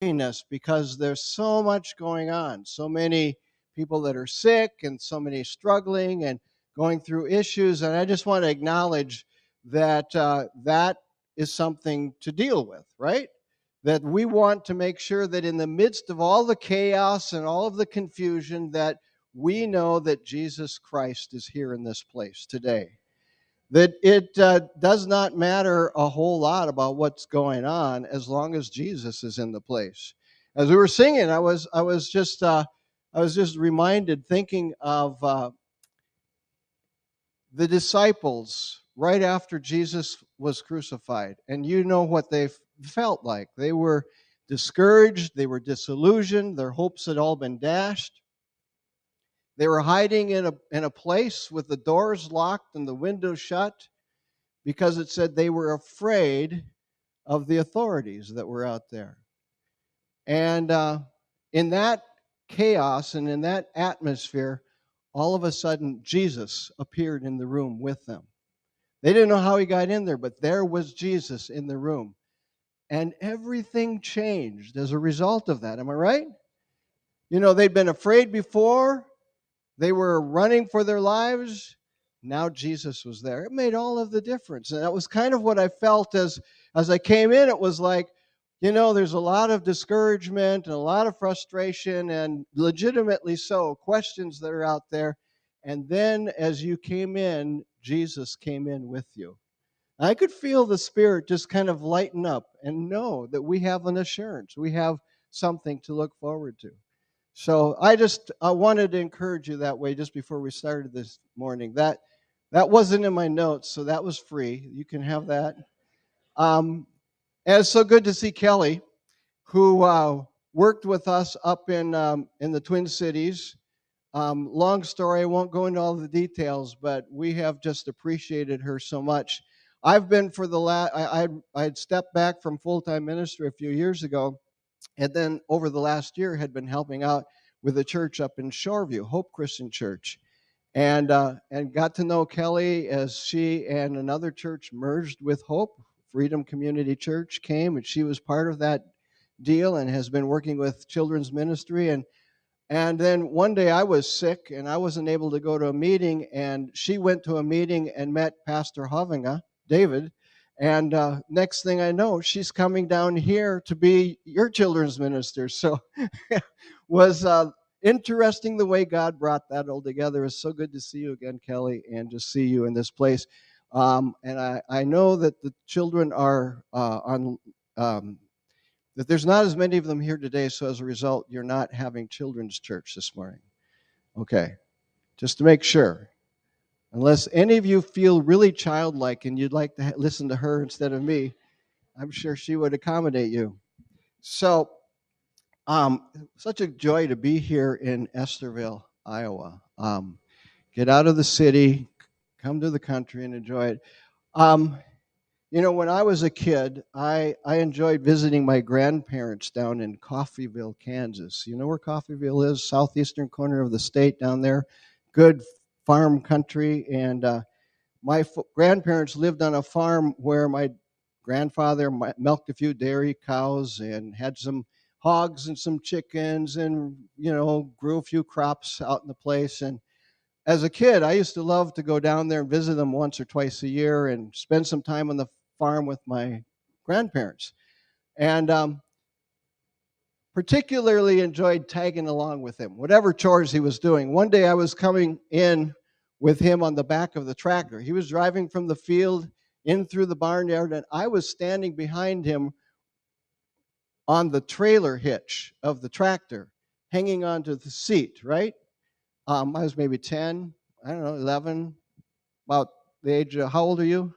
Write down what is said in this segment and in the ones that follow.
us because there's so much going on, so many people that are sick and so many struggling and going through issues. And I just want to acknowledge that uh, that is something to deal with, right? That we want to make sure that in the midst of all the chaos and all of the confusion, that we know that Jesus Christ is here in this place today that it uh, does not matter a whole lot about what's going on as long as Jesus is in the place. As we were singing, I was I was just uh, I was just reminded, thinking of uh, the disciples right after Jesus was crucified, and you know what they felt like. They were discouraged, they were disillusioned, their hopes had all been dashed. They were hiding in a, in a place with the doors locked and the windows shut because it said they were afraid of the authorities that were out there. And uh, in that chaos and in that atmosphere, all of a sudden Jesus appeared in the room with them. They didn't know how he got in there, but there was Jesus in the room. And everything changed as a result of that. Am I right? You know, they'd been afraid before, they were running for their lives. Now Jesus was there. It made all of the difference. And that was kind of what I felt as, as I came in. It was like, you know, there's a lot of discouragement and a lot of frustration, and legitimately so, questions that are out there. And then as you came in, Jesus came in with you. I could feel the Spirit just kind of lighten up and know that we have an assurance. We have something to look forward to. So I just I wanted to encourage you that way just before we started this morning. That that wasn't in my notes, so that was free. You can have that. Um, and it's so good to see Kelly, who uh, worked with us up in um, in the Twin Cities. Um, long story, I won't go into all the details, but we have just appreciated her so much. I've been for the last, I, I had stepped back from full time ministry a few years ago, and then over the last year had been helping out with a church up in Shoreview, Hope Christian Church, and uh, and got to know Kelly as she and another church merged with Hope Freedom Community Church came, and she was part of that deal and has been working with children's ministry. And and then one day I was sick and I wasn't able to go to a meeting, and she went to a meeting and met Pastor Hovinga, David, and uh, next thing I know, she's coming down here to be your children's minister. So was uh, interesting the way God brought that all together. It's so good to see you again, Kelly, and to see you in this place. Um, and I, I know that the children are uh, on, um, that there's not as many of them here today. So as a result, you're not having children's church this morning. Okay, just to make sure. Unless any of you feel really childlike and you'd like to listen to her instead of me, I'm sure she would accommodate you. So, um, such a joy to be here in Estherville, Iowa. Um, get out of the city, come to the country, and enjoy it. Um, you know, when I was a kid, I, I enjoyed visiting my grandparents down in Coffeyville, Kansas. You know where Coffeyville is? Southeastern corner of the state down there. Good farm country, and uh, my f- grandparents lived on a farm where my grandfather milked a few dairy cows and had some hogs and some chickens and you know grew a few crops out in the place and as a kid i used to love to go down there and visit them once or twice a year and spend some time on the farm with my grandparents and um, particularly enjoyed tagging along with him, whatever chores he was doing. One day I was coming in with him on the back of the tractor. He was driving from the field in through the barnyard, and I was standing behind him on the trailer hitch of the tractor, hanging onto the seat, right? Um, I was maybe 10, I don't know, 11, about the age of, how old are you?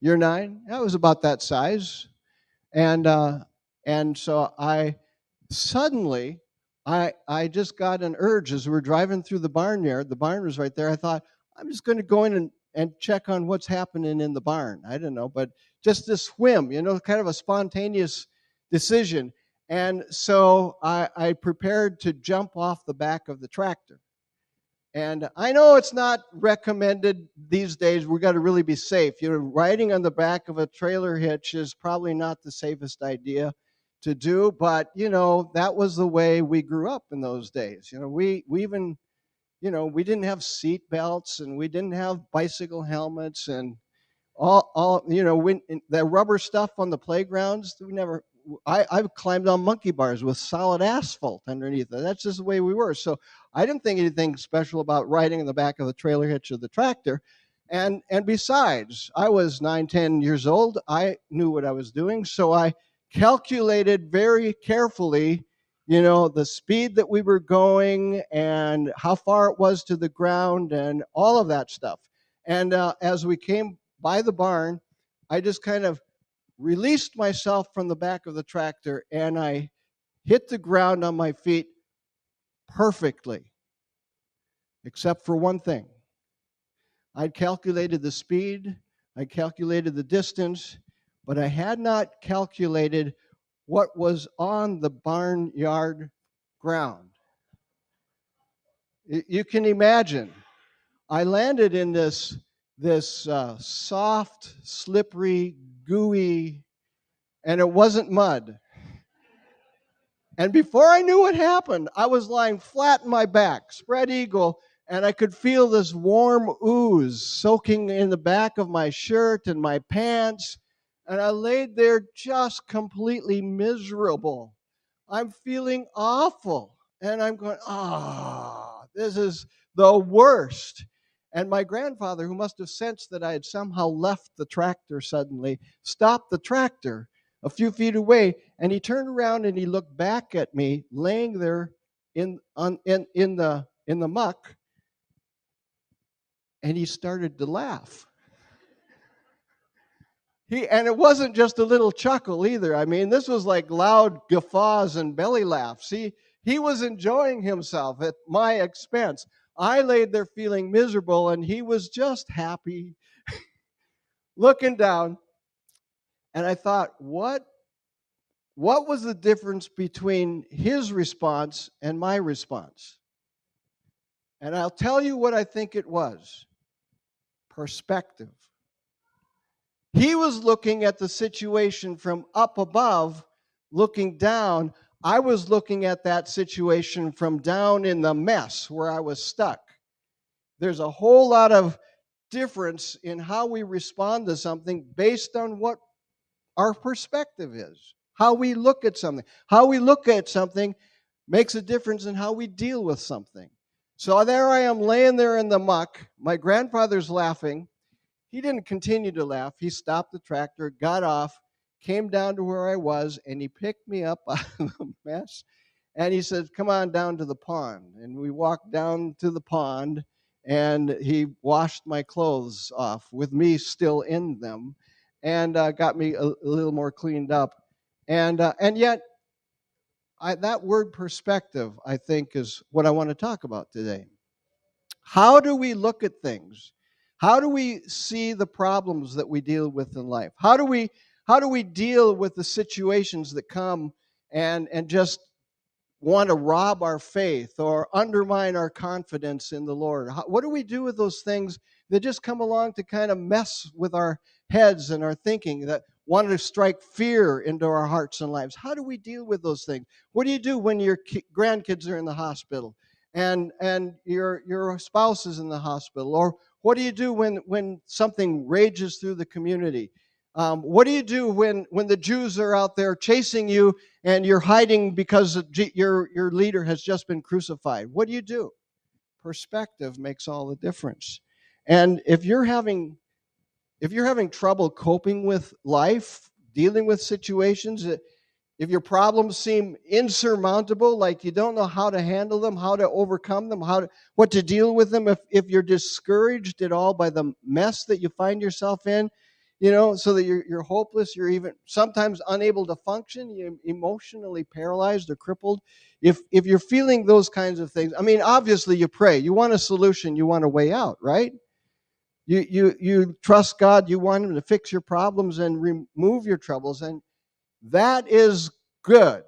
You're nine? I was about that size. And, uh, and so I suddenly I, I just got an urge as we were driving through the barnyard. The barn was right there. I thought, I'm just going to go in and, and check on what's happening in the barn. I don't know, but just this whim, you know, kind of a spontaneous decision. And so I, I prepared to jump off the back of the tractor. And I know it's not recommended these days. We've got to really be safe. You know, riding on the back of a trailer hitch is probably not the safest idea to do, but you know, that was the way we grew up in those days. You know, we we even you know, we didn't have seat belts and we didn't have bicycle helmets and all, all you know, when the rubber stuff on the playgrounds, we never. I, I've climbed on monkey bars with solid asphalt underneath it. That's just the way we were. So I didn't think anything special about riding in the back of the trailer hitch of the tractor. And and besides, I was nine, ten years old. I knew what I was doing, so I calculated very carefully you know, the speed that we were going and how far it was to the ground and all of that stuff. And uh, as we came by the barn, I just kind of released myself from the back of the tractor and I hit the ground on my feet perfectly, except for one thing. I'd calculated the speed, I calculated the distance, but I had not calculated what was on the barnyard ground. You can imagine. I landed in this, this uh, soft, slippery, gooey, and it wasn't mud. And before I knew what happened, I was lying flat in my back, spread eagle, and I could feel this warm ooze soaking in the back of my shirt and my pants and I laid there just completely miserable. I'm feeling awful. And I'm going, ah, this is the worst. And my grandfather, who must have sensed that I had somehow left the tractor suddenly, stopped the tractor a few feet away and he turned around and he looked back at me laying there in, on, in, in, the, in the muck and he started to laugh. He, and it wasn't just a little chuckle either. I mean, this was like loud guffaws and belly laughs. He, he was enjoying himself at my expense. I laid there feeling miserable, and he was just happy, looking down. And I thought, what, what was the difference between his response and my response? And I'll tell you what I think it was perspective. He was looking at the situation from up above, looking down. I was looking at that situation from down in the mess where I was stuck. There's a whole lot of difference in how we respond to something based on what our perspective is, how we look at something. How we look at something makes a difference in how we deal with something. So there I am laying there in the muck. My grandfather's laughing. He didn't continue to laugh. He stopped the tractor, got off, came down to where I was, and he picked me up out of the mess. And he said, Come on down to the pond. And we walked down to the pond, and he washed my clothes off with me still in them and uh, got me a, a, little more cleaned up. And, uh, and yet, I, that word perspective, I think, is what I want to talk about today. How do we look at things? How do we see the problems that we deal with in life? How do we how do we deal with the situations that come and and just want to rob our faith or undermine our confidence in the Lord? How, what do we do with those things that just come along to kind of mess with our heads and our thinking that want to strike fear into our hearts and lives? How do we deal with those things? What do you do when your ki- grandkids are in the hospital and and your your spouse is in the hospital or what do you do when, when something rages through the community? Um, what do you do when, when the Jews are out there chasing you and you're hiding because your, your leader has just been crucified? What do you do? Perspective makes all the difference. And if you're having if you're having trouble coping with life, dealing with situations, if your problems seem insurmountable, like you don't know how to handle them, how to overcome them, how to, what to deal with them, if, if you're discouraged at all by the mess that you find yourself in, you know, so that you're, you're hopeless, you're even sometimes unable to function, you're emotionally paralyzed or crippled. If, if you're feeling those kinds of things, I mean, obviously you pray. You want a solution, you want a way out, right? You, you, you trust God, you want Him to fix your problems and remove your troubles. And that is good.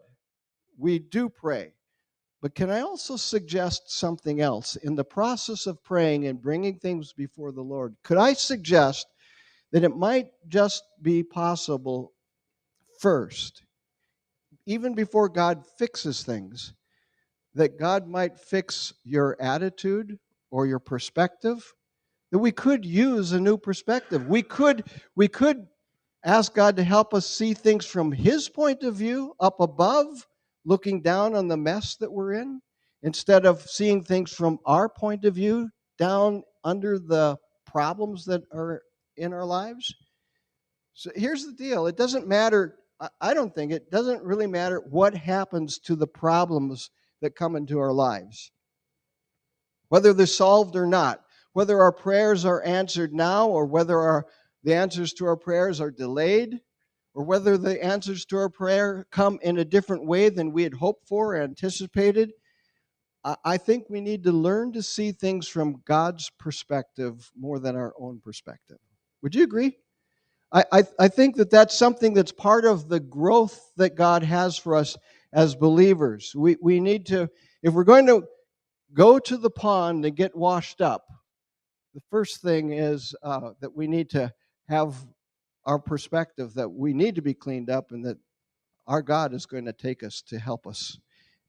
We do pray. But can I also suggest something else? In the process of praying and bringing things before the Lord, could I suggest that it might just be possible first, even before God fixes things, that God might fix your attitude or your perspective, that we could use a new perspective. We could, we could ask God to help us see things from His point of view up above, looking down on the mess that we're in, instead of seeing things from our point of view down under the problems that are in our lives. So here's the deal it doesn't matter, I don't think it doesn't really matter what happens to the problems that come into our lives, whether they're solved or not, whether our prayers are answered now or whether our, the answers to our prayers are delayed. Or whether the answers to our prayer come in a different way than we had hoped for or anticipated, I think we need to learn to see things from God's perspective more than our own perspective. Would you agree? I, I, I, think that that's something that's part of the growth that God has for us as believers. We, we need to, if we're going to go to the pond and get washed up, the first thing is uh, that we need to have our perspective that we need to be cleaned up and that our God is going to take us to help us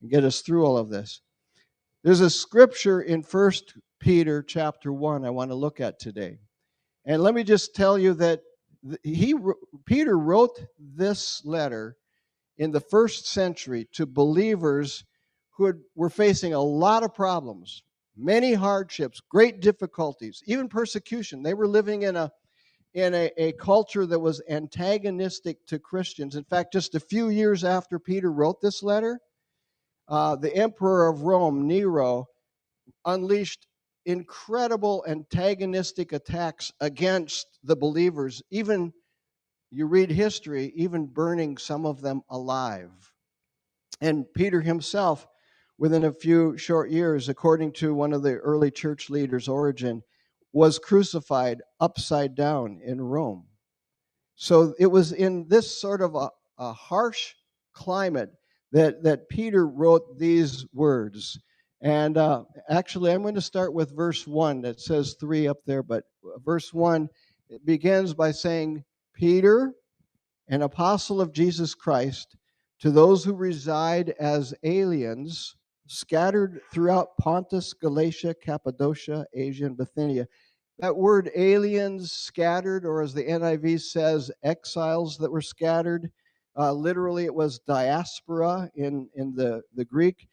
and get us through all of this. There's a scripture in First Peter chapter 1 I want to look at today. And let me just tell you that he Peter wrote this letter in the first century to believers who had, were facing a lot of problems, many hardships, great difficulties, even persecution. They were living in a in a, a culture that was antagonistic to Christians. In fact, just a few years after Peter wrote this letter, uh, the emperor of Rome, Nero, unleashed incredible antagonistic attacks against the believers, even, you read history, even burning some of them alive. And Peter himself, within a few short years, according to one of the early church leaders, Origen, was crucified upside down in Rome. So it was in this sort of a, a harsh climate that, that Peter wrote these words. And uh, actually, I'm going to start with verse 1. That says 3 up there, but verse 1 it begins by saying, Peter, an apostle of Jesus Christ, to those who reside as aliens scattered throughout Pontus, Galatia, Cappadocia, Asia, and Bithynia. That word aliens, scattered, or as the NIV says, exiles that were scattered, uh, literally, it was diaspora in, in the, the Greek.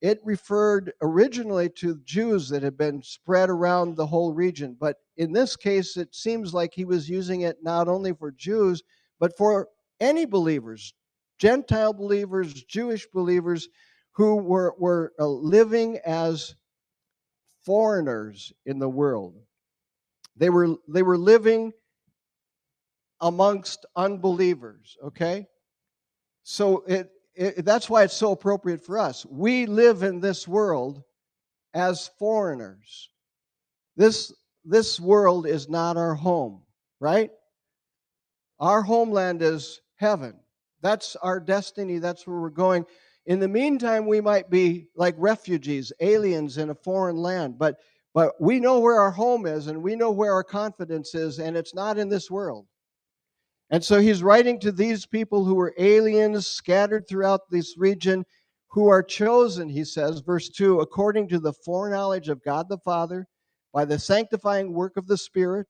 It referred originally to Jews that had been spread around the whole region. But in this case, it seems like he was using it not only for Jews, but for any believers, Gentile believers, Jewish believers who were, were uh, living as foreigners in the world. They were, they were living amongst unbelievers, okay? So it, it, that's why it's so appropriate for us. We live in this world as foreigners. This, this world is not our home, right? Our homeland is heaven. That's our destiny. That's where we're going. In the meantime, we might be like refugees, aliens in a foreign land, but, but we know where our home is and we know where our confidence is, and it's not in this world. And so he's writing to these people who were aliens scattered throughout this region, who are chosen, he says, verse 2, according to the foreknowledge of God the Father, by the sanctifying work of the Spirit,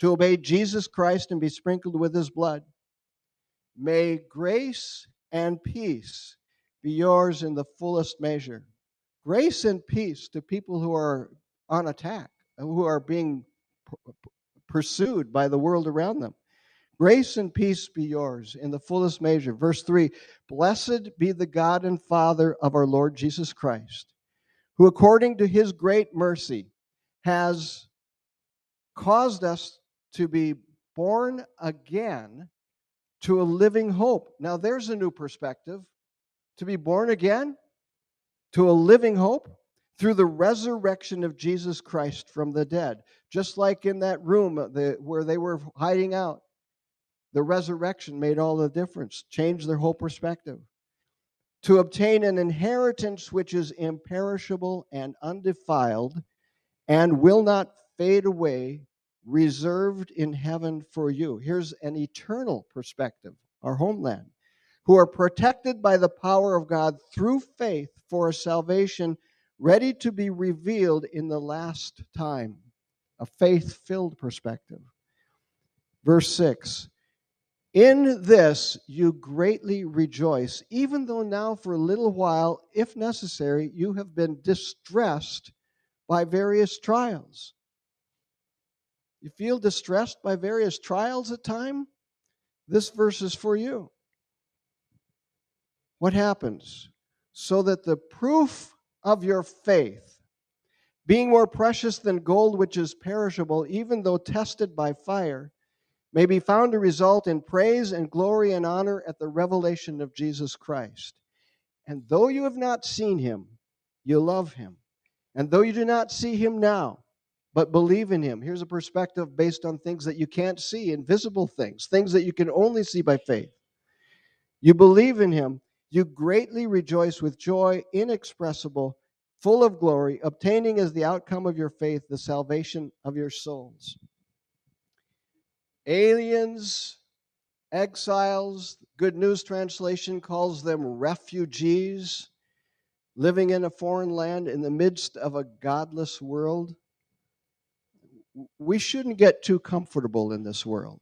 to obey Jesus Christ and be sprinkled with his blood. May grace and peace be yours in the fullest measure. Grace and peace to people who are on attack, who are being pursued by the world around them. Grace and peace be yours in the fullest measure. Verse 3 Blessed be the God and Father of our Lord Jesus Christ, who according to his great mercy has caused us to be born again to a living hope. Now, there's a new perspective. To be born again to a living hope through the resurrection of Jesus Christ from the dead. Just like in that room uh, the, where they were hiding out the resurrection made all the difference, changed their whole perspective. To obtain an inheritance which is imperishable and undefiled and will not fade away, reserved in heaven for you. Here's an eternal perspective, our homeland, who are protected by the power of God through faith for a salvation ready to be revealed in the last time. A faith filled perspective. Verse 6 In this you greatly rejoice, even though now for a little while, if necessary, you have been distressed by various trials. You feel distressed by various trials at time? This verse is for you. What happens? So that the proof of your faith, being more precious than gold which is perishable, even though tested by fire, may be found to result in praise and glory and honor at the revelation of Jesus Christ. And though you have not seen him, you love him. And though you do not see him now, but believe in him, here's a perspective based on things that you can't see, invisible things, things that you can only see by faith. You believe in him, you greatly rejoice with joy inexpressible, full of glory, obtaining as the outcome of your faith the salvation of your souls. Aliens, exiles, Good News Translation calls them refugees, living in a foreign land in the midst of a godless world. We shouldn't get too comfortable in this world.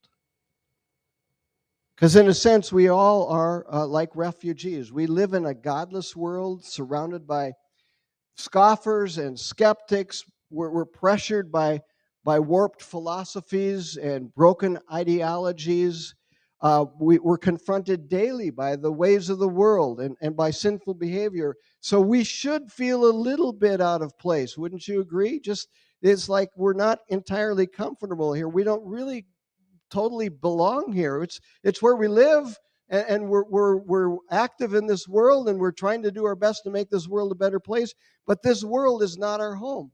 Because, in a sense, we all are uh, like refugees. We live in a godless world surrounded by scoffers and skeptics. We're, we're pressured by, by warped philosophies and broken ideologies. Uh, we, are confronted daily by the ways of the world and, and by sinful behavior. So we should feel a little bit out of place. Wouldn't you agree? Just it's like we're not entirely comfortable here. We don't really totally belong here. It's it's where we live and, and we're, we're we're active in this world and we're trying to do our best to make this world a better place. But this world is not our home.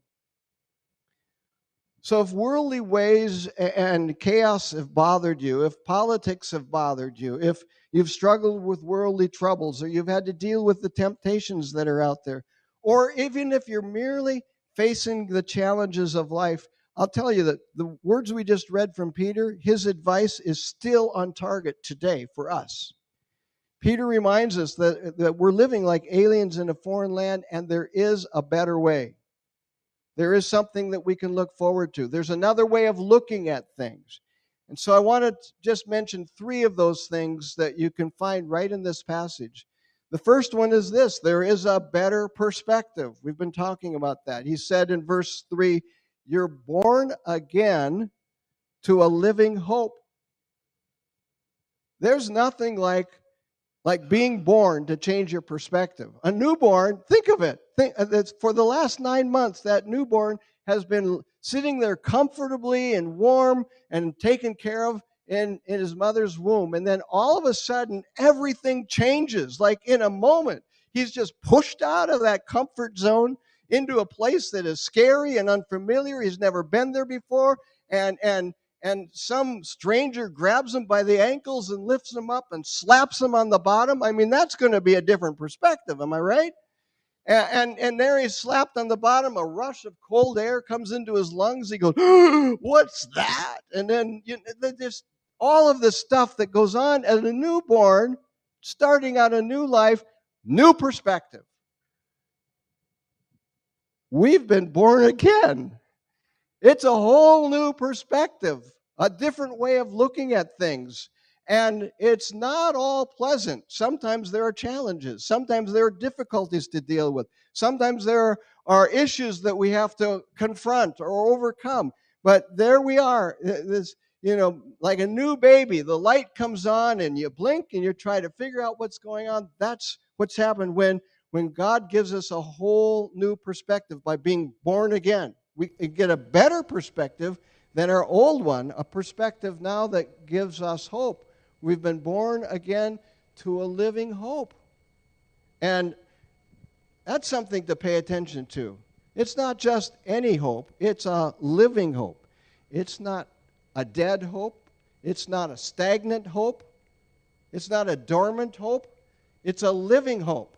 So if worldly ways and chaos have bothered you, if politics have bothered you, if you've struggled with worldly troubles, or you've had to deal with the temptations that are out there, or even if you're merely facing the challenges of life, I'll tell you that the words we just read from Peter, his advice is still on target today for us. Peter reminds us that, that we're living like aliens in a foreign land and there is a better way. There is something that we can look forward to. There's another way of looking at things. And so I want to just mention three of those things that you can find right in this passage. The first one is this there is a better perspective. We've been talking about that. He said in verse 3 you're born again to a living hope. There's nothing like like being born to change your perspective. A newborn, think of it. Think uh, for the last 9 months that newborn has been sitting there comfortably and warm and taken care of in, in his mother's womb. And then all of a sudden, everything changes. Like in a moment, he's just pushed out of that comfort zone into a place that is scary and unfamiliar. He's never been there before. And, and, and some stranger grabs him by the ankles and lifts him up and slaps him on the bottom. I mean, that's going to be a different perspective. Am I right? And, and, and there he's slapped on the bottom. A rush of cold air comes into his lungs. He goes, What's that? And then you just all of the stuff that goes on as a newborn, starting out a new life, new perspective. We've been born again. It's a whole new perspective, a different way of looking at things. And it's not all pleasant. Sometimes there are challenges. Sometimes there are difficulties to deal with. Sometimes there are issues that we have to confront or overcome. But there we are. This, you know, like a new baby, the light comes on and you blink and you try to figure out what's going on. That's what's happened when when God gives us a whole new perspective by being born again. We get a better perspective than our old one, a perspective now that gives us hope. We've been born again to a living hope. And that's something to pay attention to. It's not just any hope, it's a living hope. It's not a dead hope, it's not a stagnant hope, it's not a dormant hope, it's a living hope.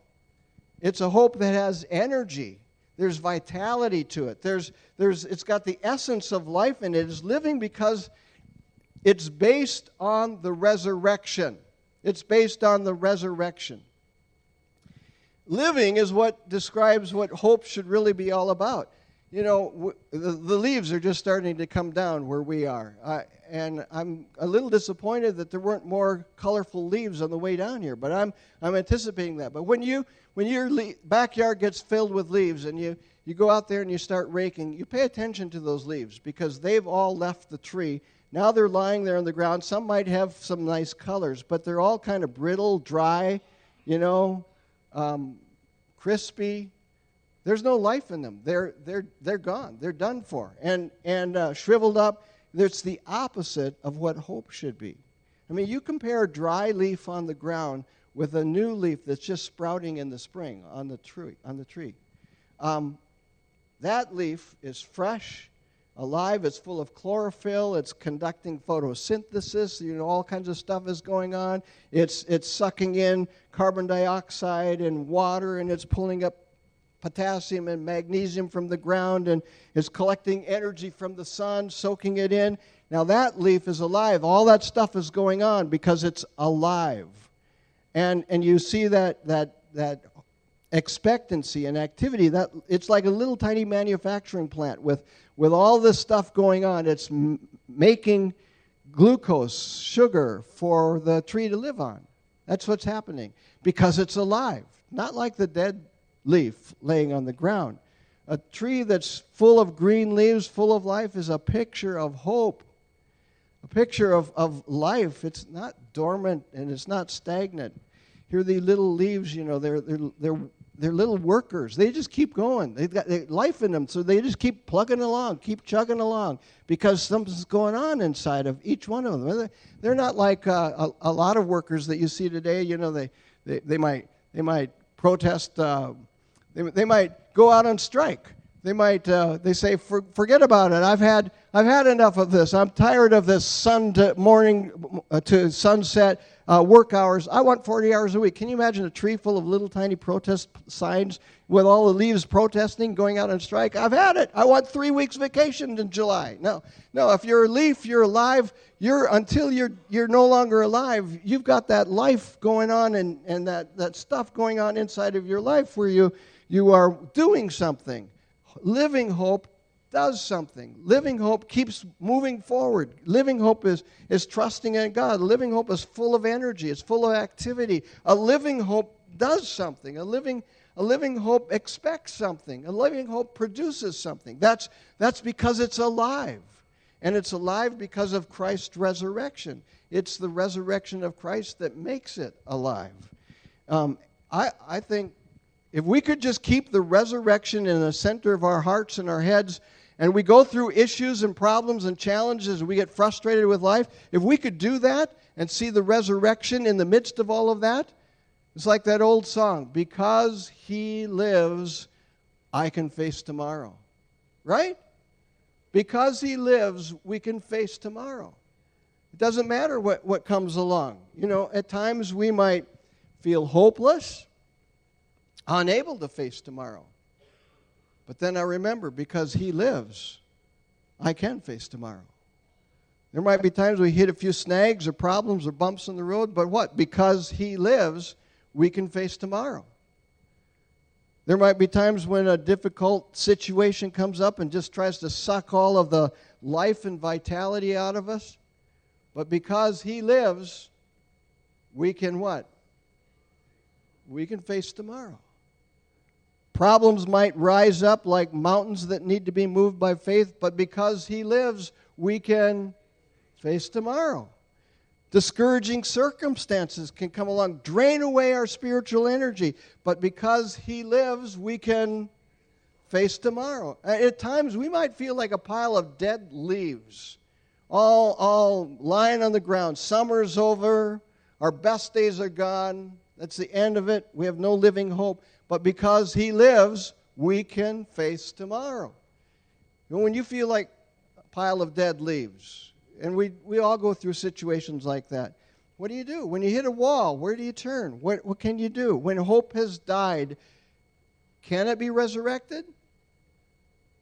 It's a hope that has energy. There's vitality to it. There's, there's, it's got the essence of life and it. it is living because it's based on the resurrection. It's based on the resurrection. Living is what describes what hope should really be all about. You know, the, the, leaves are just starting to come down where we are. I, and I'm a little disappointed that there weren't more colorful leaves on the way down here, but I'm, I'm anticipating that. But when, you, when your le- backyard gets filled with leaves and you, you go out there and you start raking, you pay attention to those leaves because they've all left the tree. Now they're lying there on the ground. Some might have some nice colors, but they're all kind of brittle, dry, you know, um, crispy. There's no life in them. They're, they're, they're gone. They're done for. And, and uh, shriveled up. It's the opposite of what hope should be. I mean, you compare a dry leaf on the ground with a new leaf that's just sprouting in the spring on the tree. On the tree. Um, that leaf is fresh, alive, it's full of chlorophyll, it's conducting photosynthesis, you know, all kinds of stuff is going on. It's, it's sucking in carbon dioxide and water, and it's pulling up potassium and magnesium from the ground, and it's collecting energy from the sun, soaking it in. Now, that leaf is alive. All that stuff is going on because it's alive. And, and you see that, that, that expectancy and activity that it's like a little tiny manufacturing plant with with all this stuff going on. It's m- making glucose sugar for the tree to live on. That's what's happening because it's alive. Not like the dead leaf laying on the ground. A tree that's full of green leaves full of life is a picture of hope a picture of, of life. It's not dormant and it's not stagnant here the little leaves you know they're, they're, they're they're little workers. They just keep going. They've got life in them, so they just keep plugging along, keep chugging along, because something's going on inside of each one of them. They're not like uh, a, a, lot of workers that you see today. You know, they, they, they might they might protest. Uh, they, they might go out on strike. They might uh, they say For, forget about it. I've had I've had enough of this. I'm tired of this sun to morning uh, to sunset uh, work hours. I want 40 hours a week. Can you imagine a tree full of little tiny protest signs with all the leaves protesting, going out on strike? I've had it. I want three weeks vacation in July. No, no. If you're a leaf, you're alive. You're until you're you're no longer alive. You've got that life going on and, and that, that stuff going on inside of your life where you you are doing something. Living hope does something. Living hope keeps moving forward. Living hope is, is trusting in God. Living hope is full of energy, it's full of activity. A living hope does something. A living, a living hope expects something. A living hope produces something. That's, that's because it's alive. And it's alive because of Christ's resurrection. It's the resurrection of Christ that makes it alive. Um, I, I think if we could just keep the resurrection in the center of our hearts and our heads, and we go through issues and problems and challenges and we get frustrated with life, if we could do that and see the resurrection in the midst of all of that, it's like that old song, Because He Lives, I Can Face Tomorrow. Right? Because He lives, we can face tomorrow. It doesn't matter what, what comes along. You know, at times we might feel hopeless, unable to face tomorrow. But then I remember because He lives, I can face tomorrow. There might be times we hit a few snags or problems or bumps in the road, but what? Because He lives, we can face tomorrow. There might be times when a difficult situation comes up and just tries to suck all of the life and vitality out of us. But because He lives, we can what? We can face tomorrow. Problems might rise up like mountains that need to be moved by faith, but because He lives, we can face tomorrow. Discouraging circumstances can come along, drain away our spiritual energy, but because He lives, we can face tomorrow. At times, we might feel like a pile of dead leaves, all, all lying on the ground. Summer's over, our best days are gone. That's the end of it. We have no living hope. But because He lives, we can face tomorrow. when you feel like a pile of dead leaves, and we, we all go through situations like that, what do you do? When you hit a wall, where do you turn? What, what can you do? When hope has died, can it be resurrected?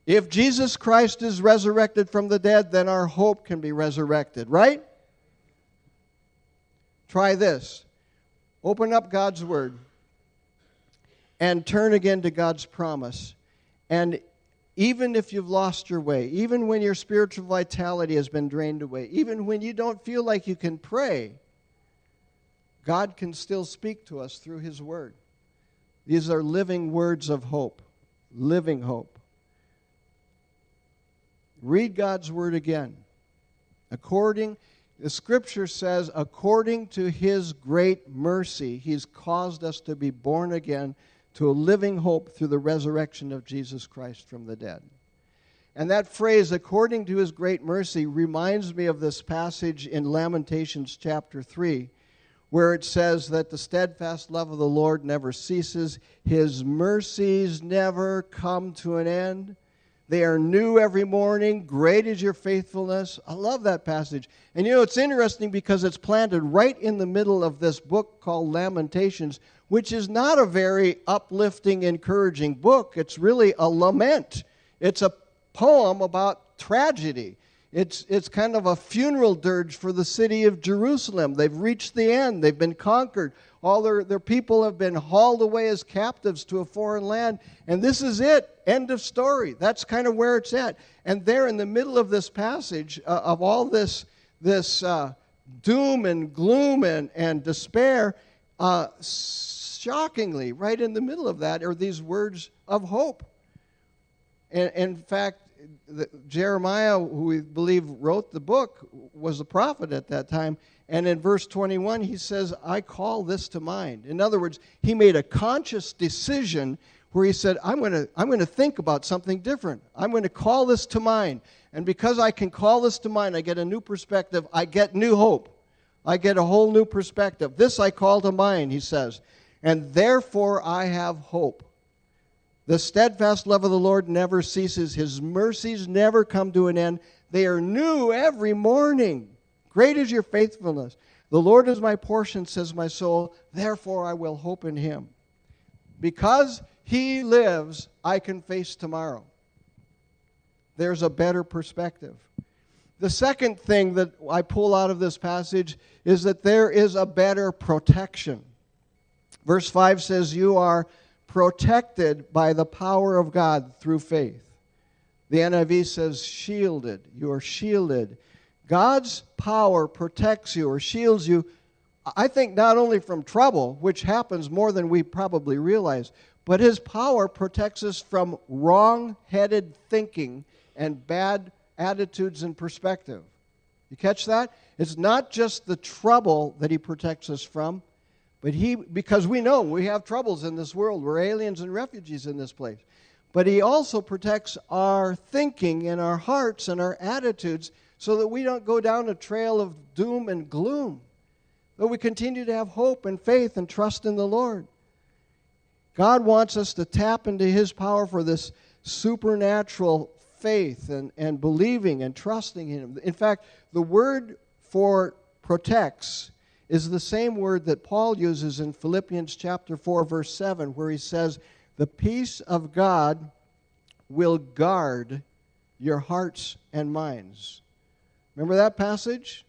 If Jesus Christ is resurrected from the dead, then our hope can be resurrected, right? Try this. Open up God's Word and turn again to God's promise. And even if you've lost your way, even when your spiritual vitality has been drained away, even when you don't feel like you can pray, God can still speak to us through His Word. These are living words of hope, living hope. Read God's Word again. According, the Scripture says, according to His great mercy, He's caused us to be born again to a living hope through the resurrection of Jesus Christ from the dead. And that phrase, according to his great mercy, reminds me of this passage in Lamentations chapter 3, where it says that the steadfast love of the Lord never ceases, his mercies never come to an end. They are new every morning. Great is your faithfulness. I love that passage. And you know, it's interesting because it's planted right in the middle of this book called Lamentations, which is not a very uplifting, encouraging book. It's really a lament. It's a poem about tragedy. It's, it's kind of a funeral dirge for the city of Jerusalem. They've reached the end, they've been conquered. All their, their people have been hauled away as captives to a foreign land. And this is it. End of story. That's kind of where it's at. And there in the middle of this passage, uh, of all this, this uh, doom and gloom and, and despair, uh, shockingly, right in the middle of that are these words of hope. And in fact, the, Jeremiah, who we believe wrote the book, was a prophet at that time. And in verse 21, he says, I call this to mind. In other words, he made a conscious decision where he said, I'm going to I'm going to think about something different. I'm going to call this to mind. And because I can call this to mind, I get a new perspective. I get new hope. I get a whole new perspective. This I call to mind, he says and therefore I have hope. The steadfast love of the Lord never ceases, His mercies never come to an end. They are new every morning. Great is your faithfulness. The Lord is my portion, says my soul, therefore I will hope in Him. Because He lives, I can face tomorrow. There's a better perspective. The second thing that I pull out of this passage is that there is a better protection. Verse 5 says, You are protected by the power of God through faith. The NIV says, shielded. You are shielded. God's power protects you or shields you, I think, not only from trouble, which happens more than we probably realize, but His power protects us from wrong headed thinking and bad attitudes and perspective. You catch that? It's not just the trouble that He protects us from, but he, because we know we have troubles in this world, we're aliens and refugees in this place. But he also protects our thinking and our hearts and our attitudes so that we don't go down a trail of doom and gloom. But we continue to have hope and faith and trust in the Lord. God wants us to tap into his power for this supernatural faith and, and believing and trusting in him. In fact, the word for protects is the same word that Paul uses in Philippians chapter 4 verse 7 where he says the peace of God will guard your hearts and minds. Remember that passage?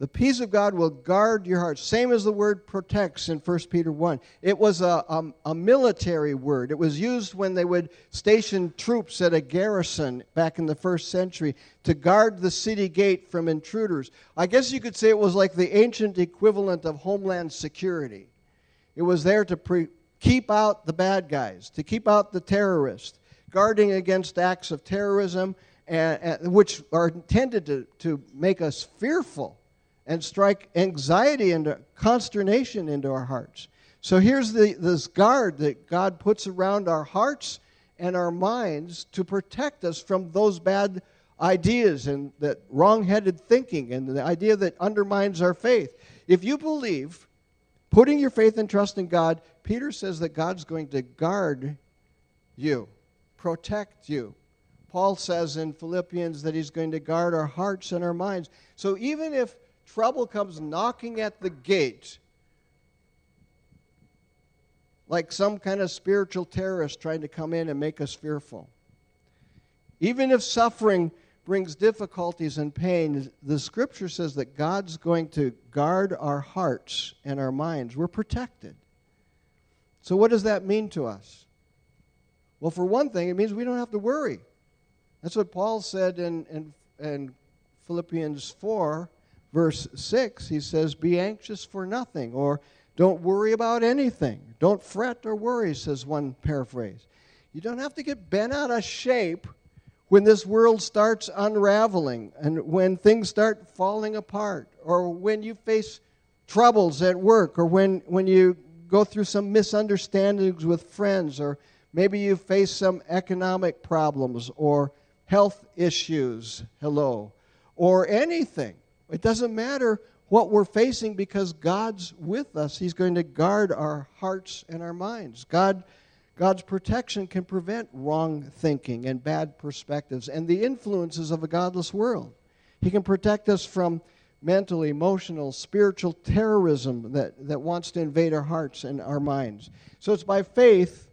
The peace of God will guard your heart. Same as the word protects in 1 Peter 1. It was a, a, a, military word. It was used when they would station troops at a garrison back in the first century to guard the city gate from intruders. I guess you could say it was like the ancient equivalent of Homeland Security. It was there to pre- keep out the bad guys, to keep out the terrorists, guarding against acts of terrorism, and, and, which are intended to, to make us fearful and strike anxiety and consternation into our hearts. So here's the, this guard that God puts around our hearts and our minds to protect us from those bad ideas and that wrong-headed thinking and the idea that undermines our faith. If you believe, putting your faith and trust in God, Peter says that God's going to guard you, protect you. Paul says in Philippians that he's going to guard our hearts and our minds. So even if trouble comes knocking at the gate, like some kind of spiritual terrorist trying to come in and make us fearful. Even if suffering brings difficulties and pain, the scripture says that God's going to guard our hearts and our minds. We're protected. So, what does that mean to us? Well, for one thing, it means we don't have to worry. That's what Paul said in, in, in Philippians 4, verse 6. He says, Be anxious for nothing, or don't worry about anything. Don't fret or worry, says one paraphrase. You don't have to get bent out of shape when this world starts unraveling and when things start falling apart or when you face troubles at work or when, when you go through some misunderstandings with friends or maybe you face some economic problems or health issues, hello, or anything. It doesn't matter what we're facing because God's with us. He's going to guard our hearts and our minds. God God's protection can prevent wrong thinking and bad perspectives and the influences of a godless world. He can protect us from mental, emotional, spiritual terrorism that, that wants to invade our hearts and our minds. So it's by faith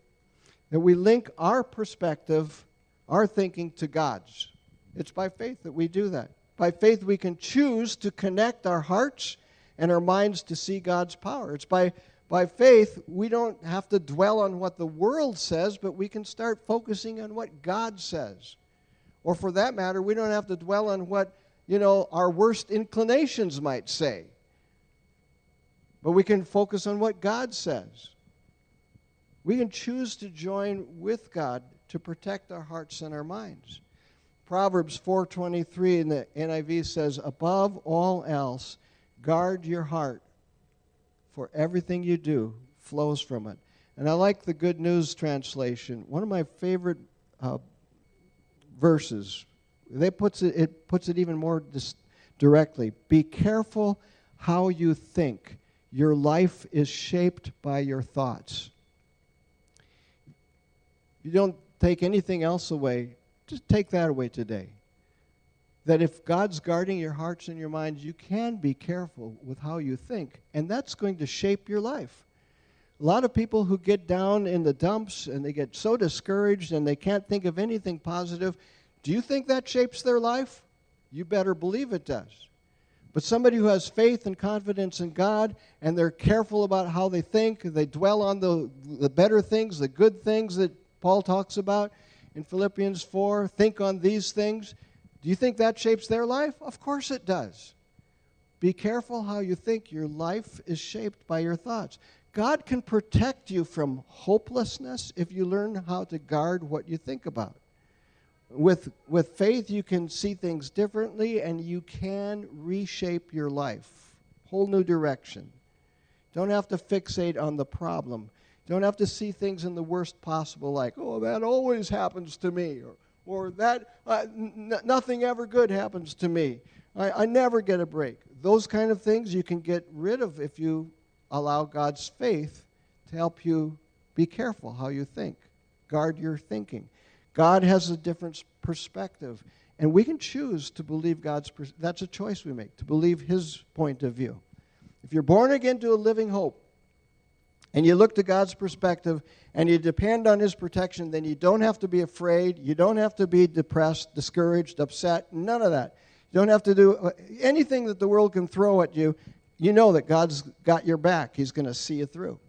that we link our perspective, our thinking to God's. It's by faith that we do that. By faith, we can choose to connect our hearts and our minds to see God's power. It's by by faith, we don't have to dwell on what the world says, but we can start focusing on what God says. Or for that matter, we don't have to dwell on what, you know, our worst inclinations might say. But we can focus on what God says. We can choose to join with God to protect our hearts and our minds. Proverbs 4:23 in the NIV says, "Above all else, guard your heart, for everything you do flows from it. And I like the Good News translation. One of my favorite uh, verses. They puts it, it puts it even more dis- directly. Be careful how you think. Your life is shaped by your thoughts. You don't take anything else away. Just take that away today that if God's guarding your hearts and your minds, you can be careful with how you think, and that's going to shape your life. A lot of people who get down in the dumps and they get so discouraged and they can't think of anything positive, do you think that shapes their life? You better believe it does. But somebody who has faith and confidence in God and they're careful about how they think, they dwell on the, the better things, the good things that Paul talks about in Philippians 4, think on these things do you think that shapes their life? Of course it does. Be careful how you think. Your life is shaped by your thoughts. God can protect you from hopelessness if you learn how to guard what you think about. With, with faith, you can see things differently and you can reshape your life. Whole new direction. Don't have to fixate on the problem. Don't have to see things in the worst possible, like, oh, that always happens to me, or or that uh, n- nothing ever good happens to me. I, I never get a break. Those kind of things you can get rid of if you allow God's faith to help you be careful how you think. Guard your thinking. God has a different perspective, and we can choose to believe God's. Pers- that's a choice we make to believe His point of view. If you're born again to a living hope, and you look to God's perspective and you depend on His protection, then you don't have to be afraid. You don't have to be depressed, discouraged, upset. None of that. You don't have to do uh, anything that the world can throw at you. You know that God's got your back, He's going to see you through.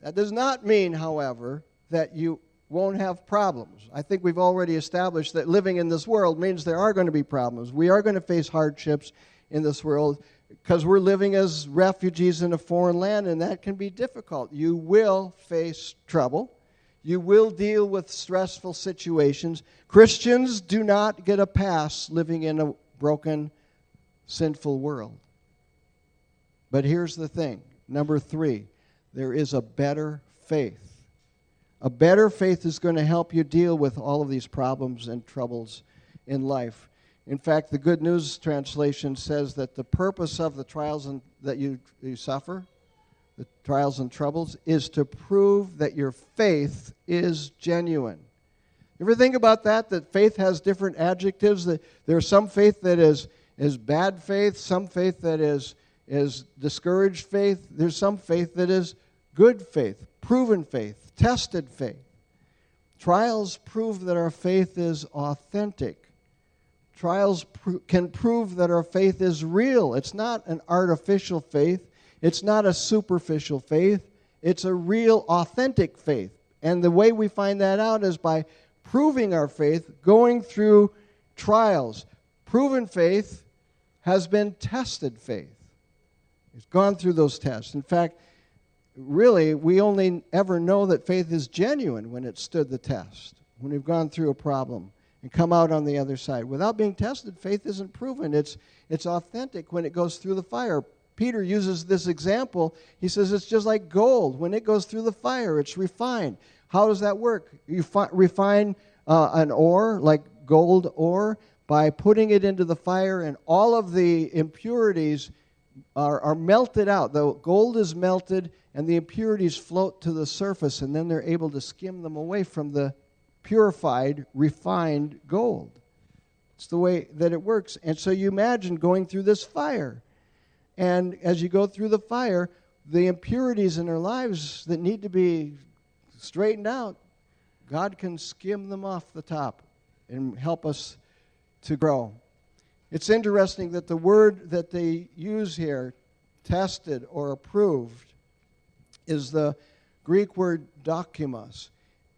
That does not mean, however, that you won't have problems. I think we've already established that living in this world means there are going to be problems. We are going to face hardships in this world because we're living as refugees in a foreign land, and that can be difficult. You will face trouble. You will deal with stressful situations. Christians do not get a pass living in a broken, sinful world. But here's the thing number three, there is a better faith. A better faith is going to help you deal with all of these problems and troubles in life. In fact, the Good News translation says that the purpose of the trials and, that you, you suffer, the trials and troubles, is to prove that your faith is genuine. Ever think about that? That faith has different adjectives. That there's some faith that is, is bad faith, some faith that is, is discouraged faith, there's some faith that is good faith, proven faith, tested faith. Trials prove that our faith is authentic Trials can prove that our faith is real. It's not an artificial faith, it's not a superficial faith, it's a real, authentic faith. And the way we find that out is by proving our faith, going through trials. Proven faith has been tested faith. It's gone through those tests. In fact, really, we only ever know that faith is genuine when it stood the test, when we've gone through a problem and come out on the other side. Without being tested, faith isn't proven. It's, it's authentic when it goes through the fire. Peter uses this example. He says it's just like gold. When it goes through the fire, it's refined. How does that work? You fi- refine uh, an ore, like gold ore, by putting it into the fire, and all of the impurities are, are melted out. The gold is melted, and the impurities float to the surface, and then they're able to skim them away from the purified, refined gold. It's the way that it works. And so you imagine going through this fire. And as you go through the fire, the impurities in our lives that need to be straightened out, God can skim them off the top and help us to grow. It's interesting that the word that they use here, tested or approved, is the Greek word dokimos.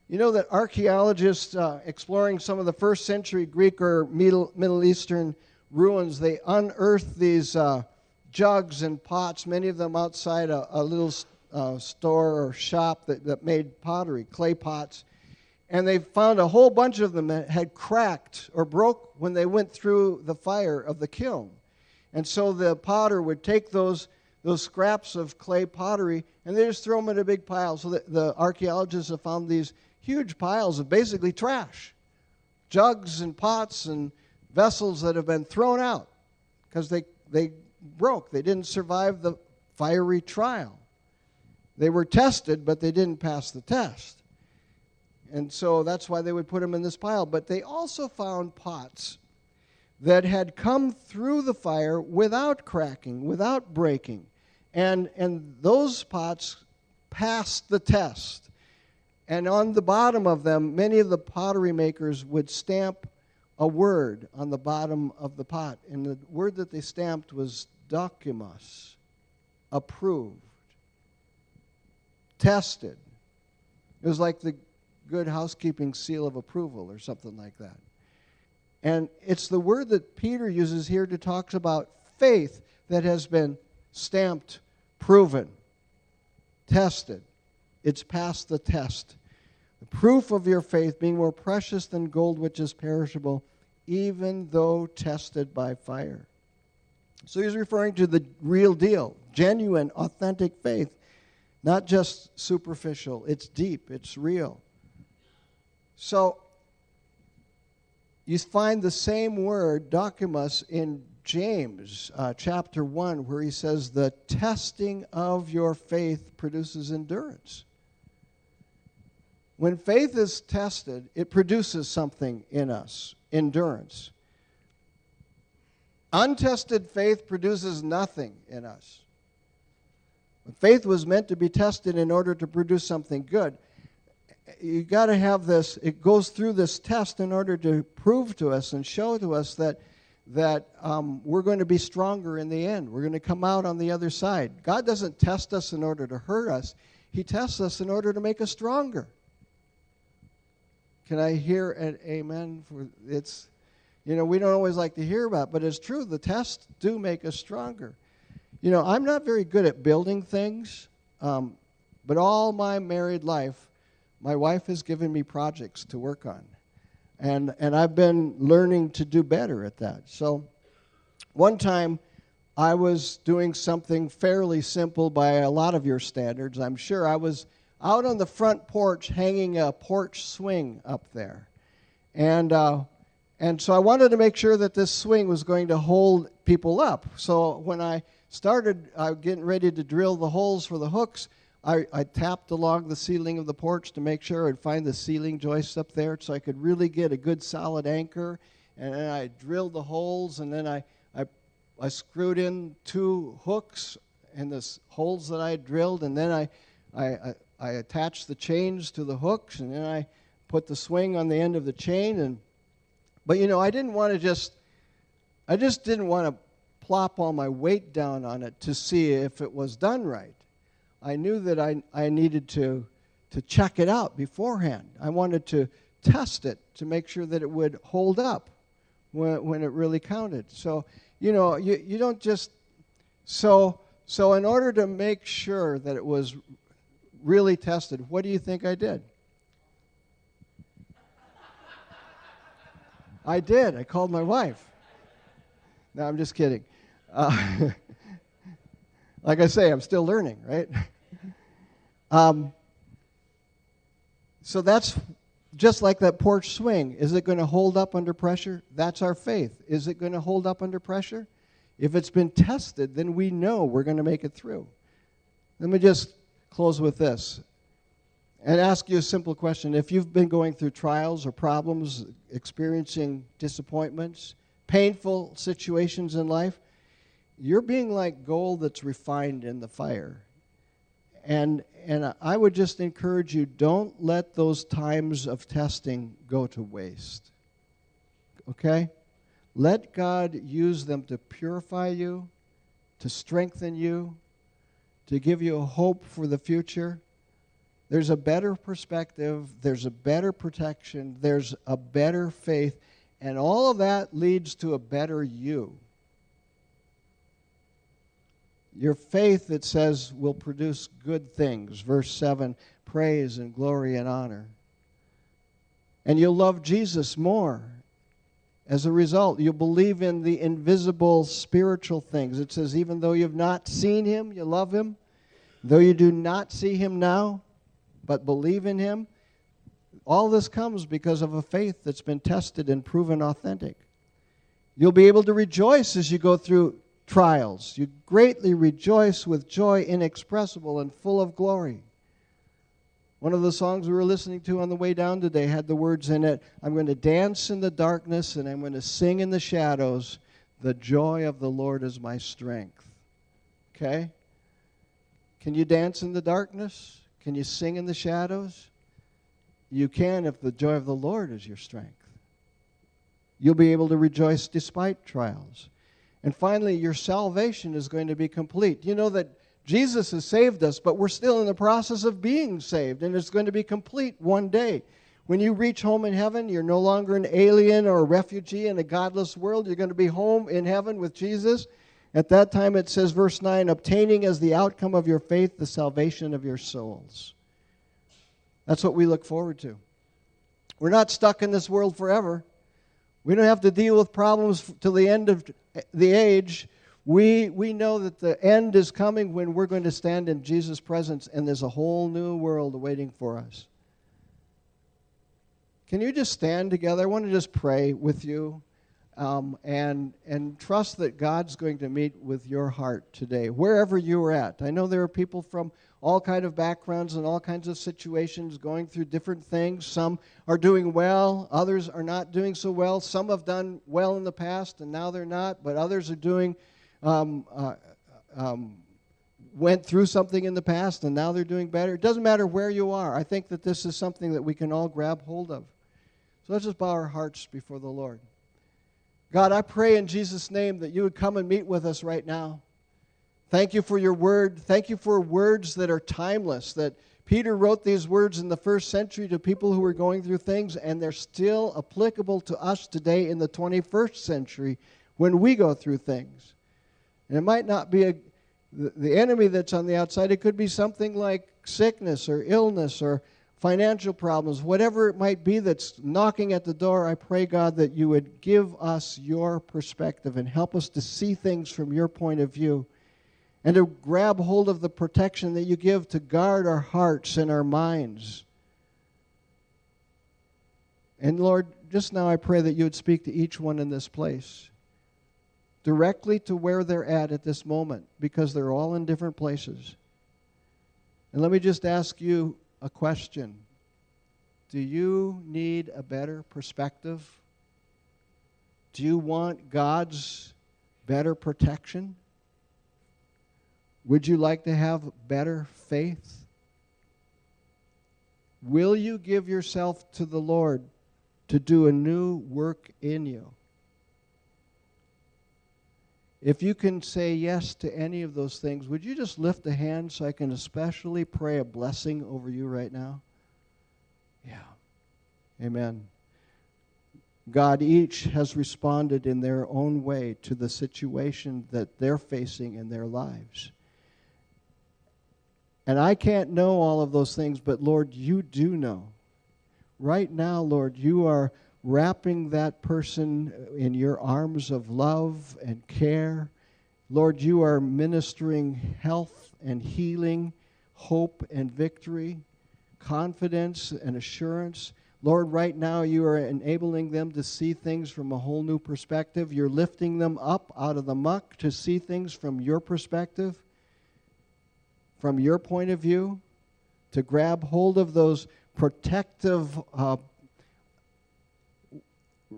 You know that archaeologists uh, exploring some of the first century Greek or Middle, Middle Eastern ruins, they unearthed these uh, jugs and pots, many of them outside a, a little uh, store or shop that, that made pottery, clay pots. And they found a whole bunch of them that had cracked or broke when they went through the fire of the kiln. And so the potter would take those, those scraps of clay pottery and they just throw them in a big pile. So the, the archaeologists have found these huge piles of basically trash jugs and pots and vessels that have been thrown out because they, they broke. They didn't survive the fiery trial. They were tested, but they didn't pass the test. And so that's why they would put them in this pile. But they also found pots that had come through the fire without cracking, without breaking. And, and those pots passed the test. And on the bottom of them, many of the pottery makers would stamp a word on the bottom of the pot. And the word that they stamped was dokimos, approved, tested. It was like the good housekeeping seal of approval or something like that. And it's the word that Peter uses here to talk about faith that has been stamped, proven, tested. It's passed the test. The proof of your faith being more precious than gold which is perishable, even though tested by fire. So he's referring to the real deal, genuine, authentic faith, not just superficial. It's deep, it's real. So you find the same word, dokimos, in James uh, chapter 1, where he says, The testing of your faith produces endurance. When faith is tested, it produces something in us endurance. Untested faith produces nothing in us. Faith was meant to be tested in order to produce something good. You got to have this, it goes through this test in order to prove to us and show to us that, that um, we're going to be stronger in the end. We're going to come out on the other side. God doesn't test us in order to hurt us, He tests us in order to make us stronger. Can I hear an amen? For it's, you know, we don't always like to hear about, it, but it's true. The tests do make us stronger. You know, I'm not very good at building things, um, but all my married life, my wife has given me projects to work on, and and I've been learning to do better at that. So, one time. I was doing something fairly simple by a lot of your standards, I'm sure. I was out on the front porch hanging a porch swing up there. And, uh, and so I wanted to make sure that this swing was going to hold people up. So when I started uh, getting ready to drill the holes for the hooks, I, I, tapped along the ceiling of the porch to make sure I'd find the ceiling joists up there so I could really get a good solid anchor. And then I drilled the holes, and then I, I, I screwed in two hooks in the holes that I drilled, and then I, I, I attached the chains to the hooks, and then I put the swing on the end of the chain. And but you know, I didn't want to just I just didn't want to plop all my weight down on it to see if it was done right. I knew that I, I needed to, to check it out beforehand. I wanted to test it to make sure that it would hold up when, when it really counted. So, you know, you, you don't just. So, so, in order to make sure that it was really tested, what do you think I did? I did. I called my wife. No, I'm just kidding. Uh, like I say, I'm still learning, right? Um, so that's just like that porch swing. Is it going to hold up under pressure? That's our faith. Is it going to hold up under pressure? If it's been tested, then we know we're going to make it through. Let me just close with this and ask you a simple question. If you've been going through trials or problems, experiencing disappointments, painful situations in life, you're being like gold that's refined in the fire. And, and I would just encourage you don't let those times of testing go to waste. Okay? Let God use them to purify you, to strengthen you, to give you hope for the future. There's a better perspective, there's a better protection, there's a better faith, and all of that leads to a better you. Your faith, it says, will produce good things. Verse 7 praise and glory and honor. And you'll love Jesus more. As a result, you'll believe in the invisible spiritual things. It says, even though you've not seen him, you love him. Though you do not see him now, but believe in him. All this comes because of a faith that's been tested and proven authentic. You'll be able to rejoice as you go through trials. You greatly rejoice with joy inexpressible and full of glory. One of the songs we were listening to on the way down today had the words in it I'm going to dance in the darkness and I'm going to sing in the shadows. The joy of the Lord is my strength. Okay? Can you dance in the darkness? Can you sing in the shadows? You can if the joy of the Lord is your strength. You'll be able to rejoice despite trials. And finally, your salvation is going to be complete. You know that Jesus has saved us, but we're still in the process of being saved, and it's going to be complete one day. When you reach home in heaven, you're no longer an alien or a refugee in a godless world. You're going to be home in heaven with Jesus. At that time, it says, verse 9, obtaining as the outcome of your faith the salvation of your souls. That's what we look forward to. We're not stuck in this world forever. We don't have to deal with problems till the end of the age. We, we know that the end is coming when we're going to stand in Jesus' presence and there's a whole new world waiting for us. Can you just stand together? I want to just pray with you um, and, and trust that God's going to meet with your heart today, wherever you're at. I know there are people from all kind of backgrounds and all kinds of situations going through different things some are doing well others are not doing so well some have done well in the past and now they're not but others are doing um, uh, um, went through something in the past and now they're doing better. It doesn't matter where you are. I think that this is something that we can all grab hold of. So let's just bow our hearts before the lord. God i pray in jesus name that you would come and meet with us right now. Thank you for your word. Thank you for words that are timeless, that Peter wrote these words in the first century to people who were going through things, and they're still applicable to us today in the 21st century when we go through things. And it might not be a, the, the enemy that's on the outside, it could be something like sickness or illness or financial problems, whatever it might be that's knocking at the door. I pray, God, that you would give us your perspective and help us to see things from your point of view and to grab hold of the protection that you give to guard our hearts and our minds. And Lord, just now I pray that you would speak to each one in this place, directly to where they're at at this moment, because they're all in different places. And let me just ask you a question Do you need a better perspective? Do you want God's better protection? Would you like to have better faith? Will you give yourself to the Lord to do a new work in you? If you can say yes to any of those things, would you just lift a hand so I can especially pray a blessing over you right now? Yeah. Amen. God, each has responded in their own way to the situation that they're facing in their lives. And I can't know all of those things, but Lord, you do know. Right now, Lord, you are wrapping that person in your arms of love and care. Lord, you are ministering health and healing, hope and victory, confidence and assurance. Lord, right now you are enabling them to see things from a whole new perspective. You're lifting them up out of the muck to see things from your perspective, from your point of view, to grab hold of those protective uh,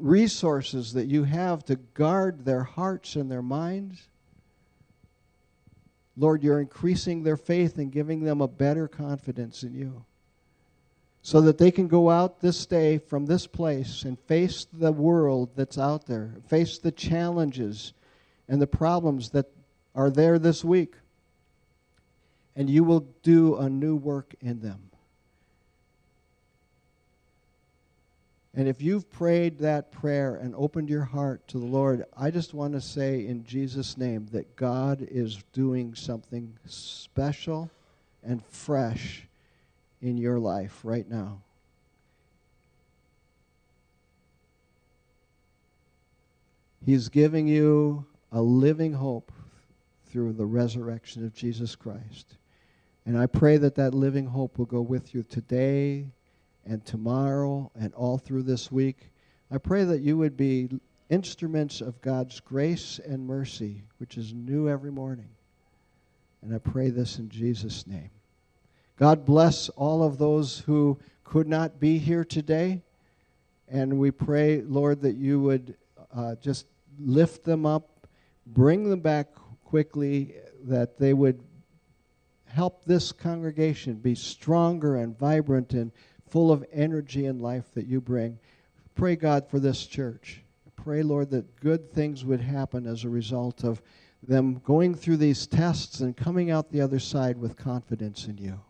resources that you have to guard their hearts and their minds. Lord, you're increasing their faith and giving them a better confidence in you so that they can go out this day from this place and face the world that's out there, face the challenges and the problems that are there this week. And you will do a new work in them. And if you've prayed that prayer and opened your heart to the Lord, I just want to say in Jesus' name that God is doing something special and fresh in your life right now. He's giving you a living hope through the resurrection of Jesus Christ. And I pray that that living hope will go with you today and tomorrow and all through this week. I pray that you would be instruments of God's grace and mercy, which is new every morning. And I pray this in Jesus' name. God bless all of those who could not be here today. And we pray, Lord, that you would uh, just lift them up, bring them back quickly, that they would help this congregation be stronger and vibrant and full of energy and life that you bring. Pray, God, for this church. Pray, Lord, that good things would happen as a result of them going through these tests and coming out the other side with confidence in you.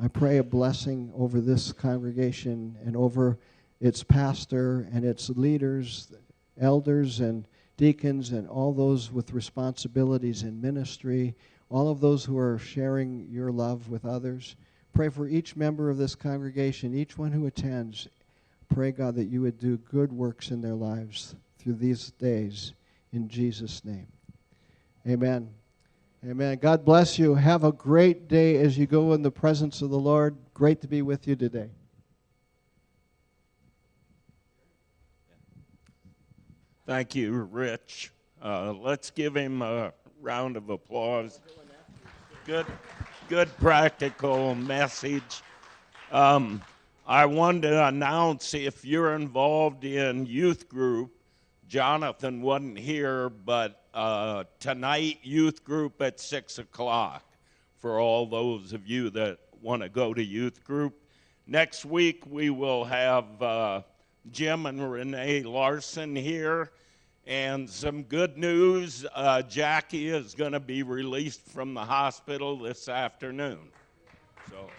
I pray a blessing over this congregation and over its pastor and its leaders, elders and deacons, and all those with responsibilities in ministry, all of those who are sharing your love with others. Pray for each member of this congregation, each one who attends. Pray, God, that you would do good works in their lives through these days. In Jesus' name. Amen. Amen. God bless you. Have a great day as you go in the presence of the Lord. Great to be with you today. Thank you, Rich. Uh, let's give him a round of applause. Good, good practical message. Um, I wanted to announce if you're involved in youth group, Jonathan wasn't here, but uh, tonight youth group at 6 o'clock for all those of you that want to go to youth group. Next week we will have uh, Jim and Renee Larson here. And some good news uh, Jackie is going to be released from the hospital this afternoon. So.